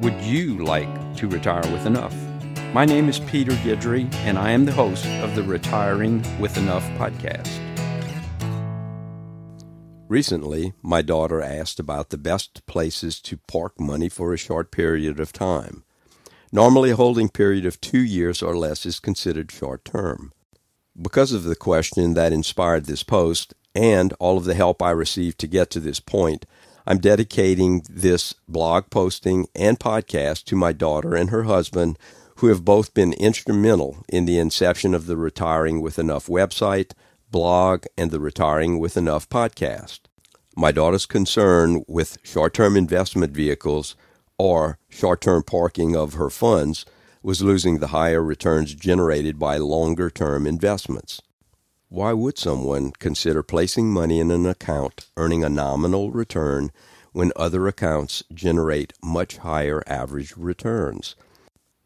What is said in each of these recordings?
Would you like to retire with enough? My name is Peter Guidry, and I am the host of the Retiring with Enough podcast. Recently, my daughter asked about the best places to park money for a short period of time. Normally, a holding period of two years or less is considered short term. Because of the question that inspired this post and all of the help I received to get to this point, I'm dedicating this blog posting and podcast to my daughter and her husband, who have both been instrumental in the inception of the Retiring with Enough website, blog, and the Retiring with Enough podcast. My daughter's concern with short term investment vehicles or short term parking of her funds was losing the higher returns generated by longer term investments. Why would someone consider placing money in an account earning a nominal return when other accounts generate much higher average returns?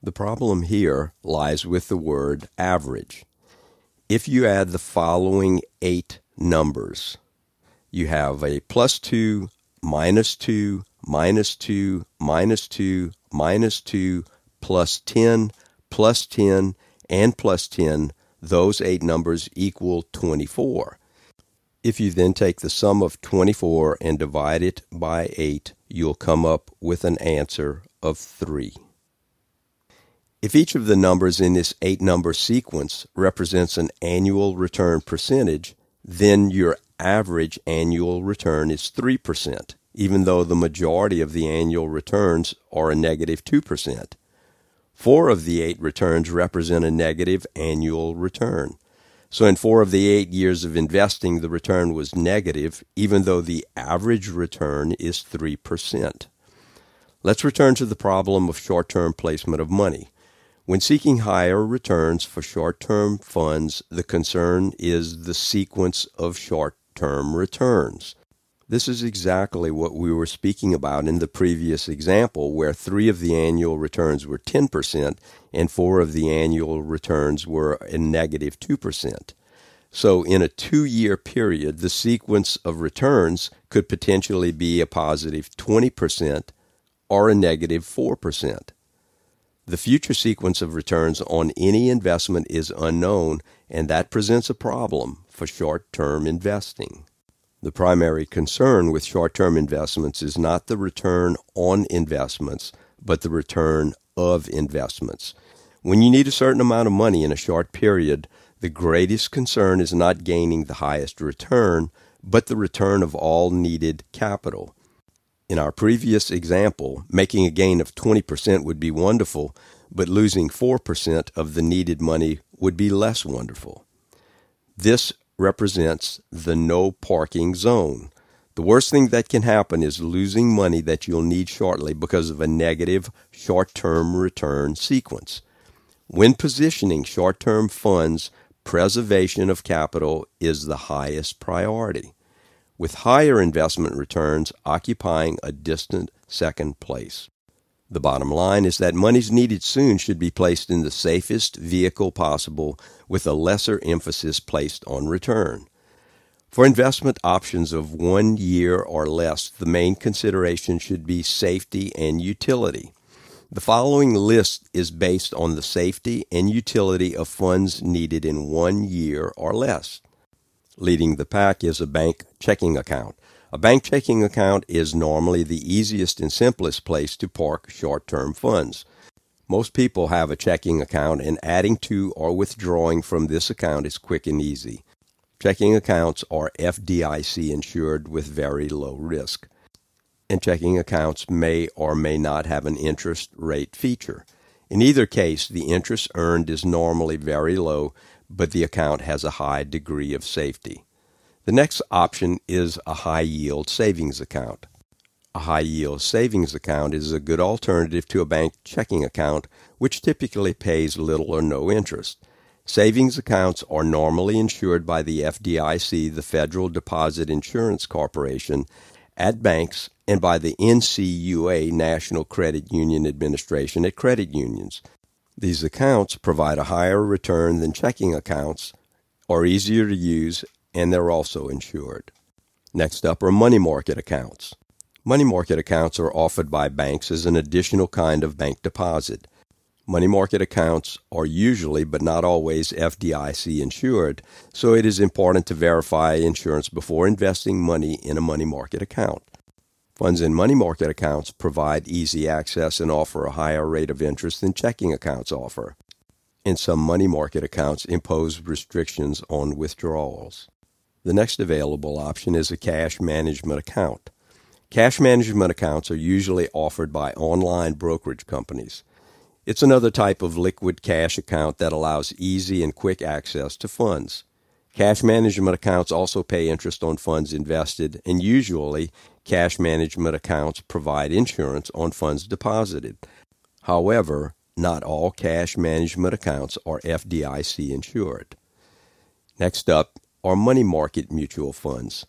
The problem here lies with the word average. If you add the following eight numbers, you have a plus 2, minus 2, minus 2, minus 2, minus 2, plus 10, plus 10, and plus 10 those eight numbers equal 24. If you then take the sum of 24 and divide it by 8, you'll come up with an answer of 3. If each of the numbers in this eight number sequence represents an annual return percentage, then your average annual return is 3%, even though the majority of the annual returns are a negative 2%. Four of the eight returns represent a negative annual return. So in four of the eight years of investing, the return was negative, even though the average return is 3%. Let's return to the problem of short term placement of money. When seeking higher returns for short term funds, the concern is the sequence of short term returns. This is exactly what we were speaking about in the previous example, where three of the annual returns were 10% and four of the annual returns were a negative 2%. So, in a two year period, the sequence of returns could potentially be a positive 20% or a negative 4%. The future sequence of returns on any investment is unknown, and that presents a problem for short term investing. The primary concern with short term investments is not the return on investments, but the return of investments. When you need a certain amount of money in a short period, the greatest concern is not gaining the highest return, but the return of all needed capital. In our previous example, making a gain of 20% would be wonderful, but losing 4% of the needed money would be less wonderful. This represents the no parking zone. The worst thing that can happen is losing money that you'll need shortly because of a negative short term return sequence. When positioning short term funds, preservation of capital is the highest priority, with higher investment returns occupying a distant second place. The bottom line is that monies needed soon should be placed in the safest vehicle possible with a lesser emphasis placed on return. For investment options of one year or less, the main consideration should be safety and utility. The following list is based on the safety and utility of funds needed in one year or less. Leading the pack is a bank checking account. A bank checking account is normally the easiest and simplest place to park short term funds. Most people have a checking account, and adding to or withdrawing from this account is quick and easy. Checking accounts are FDIC insured with very low risk. And checking accounts may or may not have an interest rate feature. In either case, the interest earned is normally very low, but the account has a high degree of safety. The next option is a high yield savings account. A high yield savings account is a good alternative to a bank checking account, which typically pays little or no interest. Savings accounts are normally insured by the FDIC, the Federal Deposit Insurance Corporation, at banks and by the NCUA, National Credit Union Administration, at credit unions. These accounts provide a higher return than checking accounts, are easier to use, and they're also insured. Next up are money market accounts. Money market accounts are offered by banks as an additional kind of bank deposit. Money market accounts are usually, but not always, FDIC insured, so it is important to verify insurance before investing money in a money market account. Funds in money market accounts provide easy access and offer a higher rate of interest than checking accounts offer. And some money market accounts impose restrictions on withdrawals. The next available option is a cash management account. Cash management accounts are usually offered by online brokerage companies. It's another type of liquid cash account that allows easy and quick access to funds. Cash management accounts also pay interest on funds invested, and usually, cash management accounts provide insurance on funds deposited. However, not all cash management accounts are FDIC insured. Next up are money market mutual funds.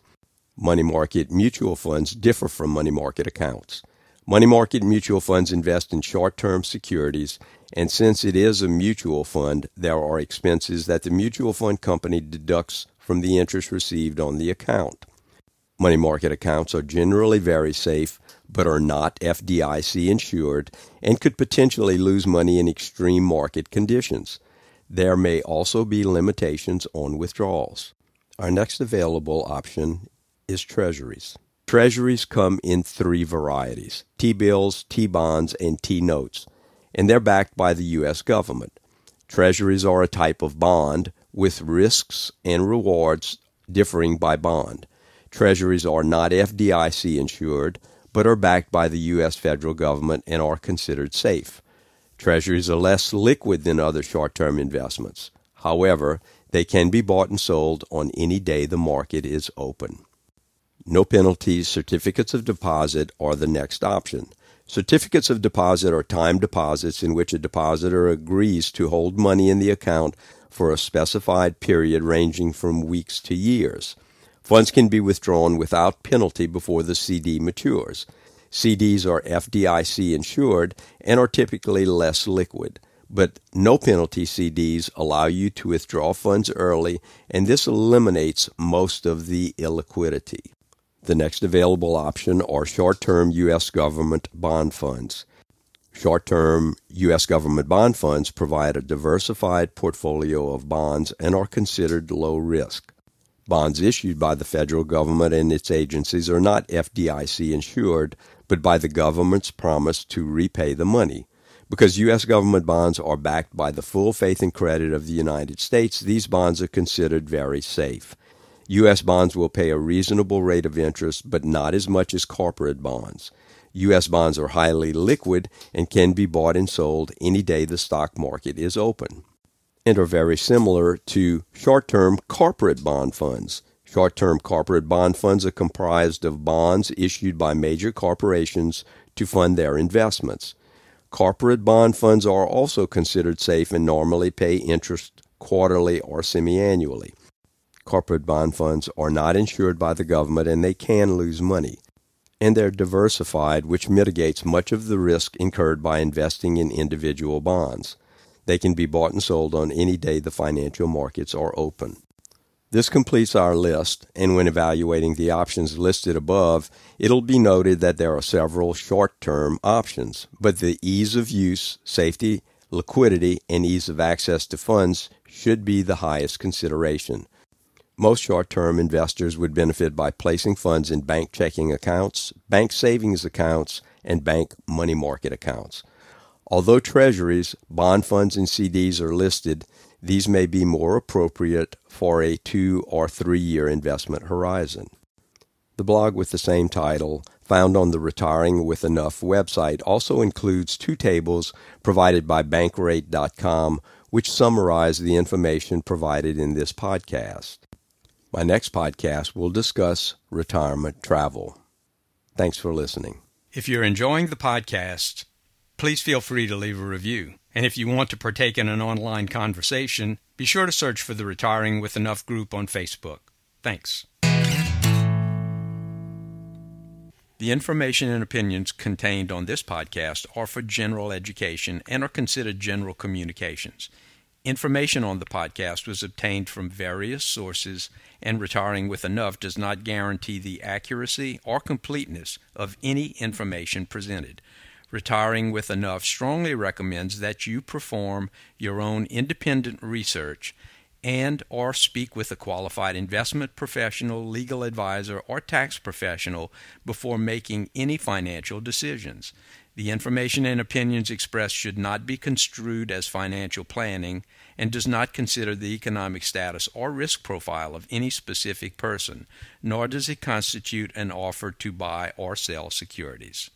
Money market mutual funds differ from money market accounts. Money market mutual funds invest in short term securities, and since it is a mutual fund, there are expenses that the mutual fund company deducts from the interest received on the account. Money market accounts are generally very safe, but are not FDIC insured and could potentially lose money in extreme market conditions. There may also be limitations on withdrawals. Our next available option is treasuries. Treasuries come in three varieties T bills, T bonds, and T notes, and they're backed by the U.S. government. Treasuries are a type of bond with risks and rewards differing by bond. Treasuries are not FDIC insured, but are backed by the U.S. federal government and are considered safe. Treasuries are less liquid than other short term investments. However, they can be bought and sold on any day the market is open. No penalties, certificates of deposit are the next option. Certificates of deposit are time deposits in which a depositor agrees to hold money in the account for a specified period ranging from weeks to years. Funds can be withdrawn without penalty before the CD matures. CDs are FDIC insured and are typically less liquid, but no penalty CDs allow you to withdraw funds early, and this eliminates most of the illiquidity. The next available option are short term U.S. government bond funds. Short term U.S. government bond funds provide a diversified portfolio of bonds and are considered low risk. Bonds issued by the federal government and its agencies are not FDIC insured, but by the government's promise to repay the money. Because U.S. government bonds are backed by the full faith and credit of the United States, these bonds are considered very safe. U.S. bonds will pay a reasonable rate of interest, but not as much as corporate bonds. U.S. bonds are highly liquid and can be bought and sold any day the stock market is open, and are very similar to short term corporate bond funds. Short term corporate bond funds are comprised of bonds issued by major corporations to fund their investments. Corporate bond funds are also considered safe and normally pay interest quarterly or semi annually. Corporate bond funds are not insured by the government and they can lose money. And they're diversified, which mitigates much of the risk incurred by investing in individual bonds. They can be bought and sold on any day the financial markets are open. This completes our list, and when evaluating the options listed above, it'll be noted that there are several short term options, but the ease of use, safety, liquidity, and ease of access to funds should be the highest consideration. Most short term investors would benefit by placing funds in bank checking accounts, bank savings accounts, and bank money market accounts. Although treasuries, bond funds, and CDs are listed, these may be more appropriate for a two or three year investment horizon. The blog with the same title, found on the Retiring with Enough website, also includes two tables provided by Bankrate.com, which summarize the information provided in this podcast. My next podcast will discuss retirement travel. Thanks for listening. If you're enjoying the podcast, please feel free to leave a review. And if you want to partake in an online conversation, be sure to search for the Retiring with Enough group on Facebook. Thanks. The information and opinions contained on this podcast are for general education and are considered general communications. Information on the podcast was obtained from various sources, and retiring with enough does not guarantee the accuracy or completeness of any information presented. Retiring with Enough strongly recommends that you perform your own independent research and or speak with a qualified investment professional, legal advisor, or tax professional before making any financial decisions. The information and opinions expressed should not be construed as financial planning and does not consider the economic status or risk profile of any specific person, nor does it constitute an offer to buy or sell securities.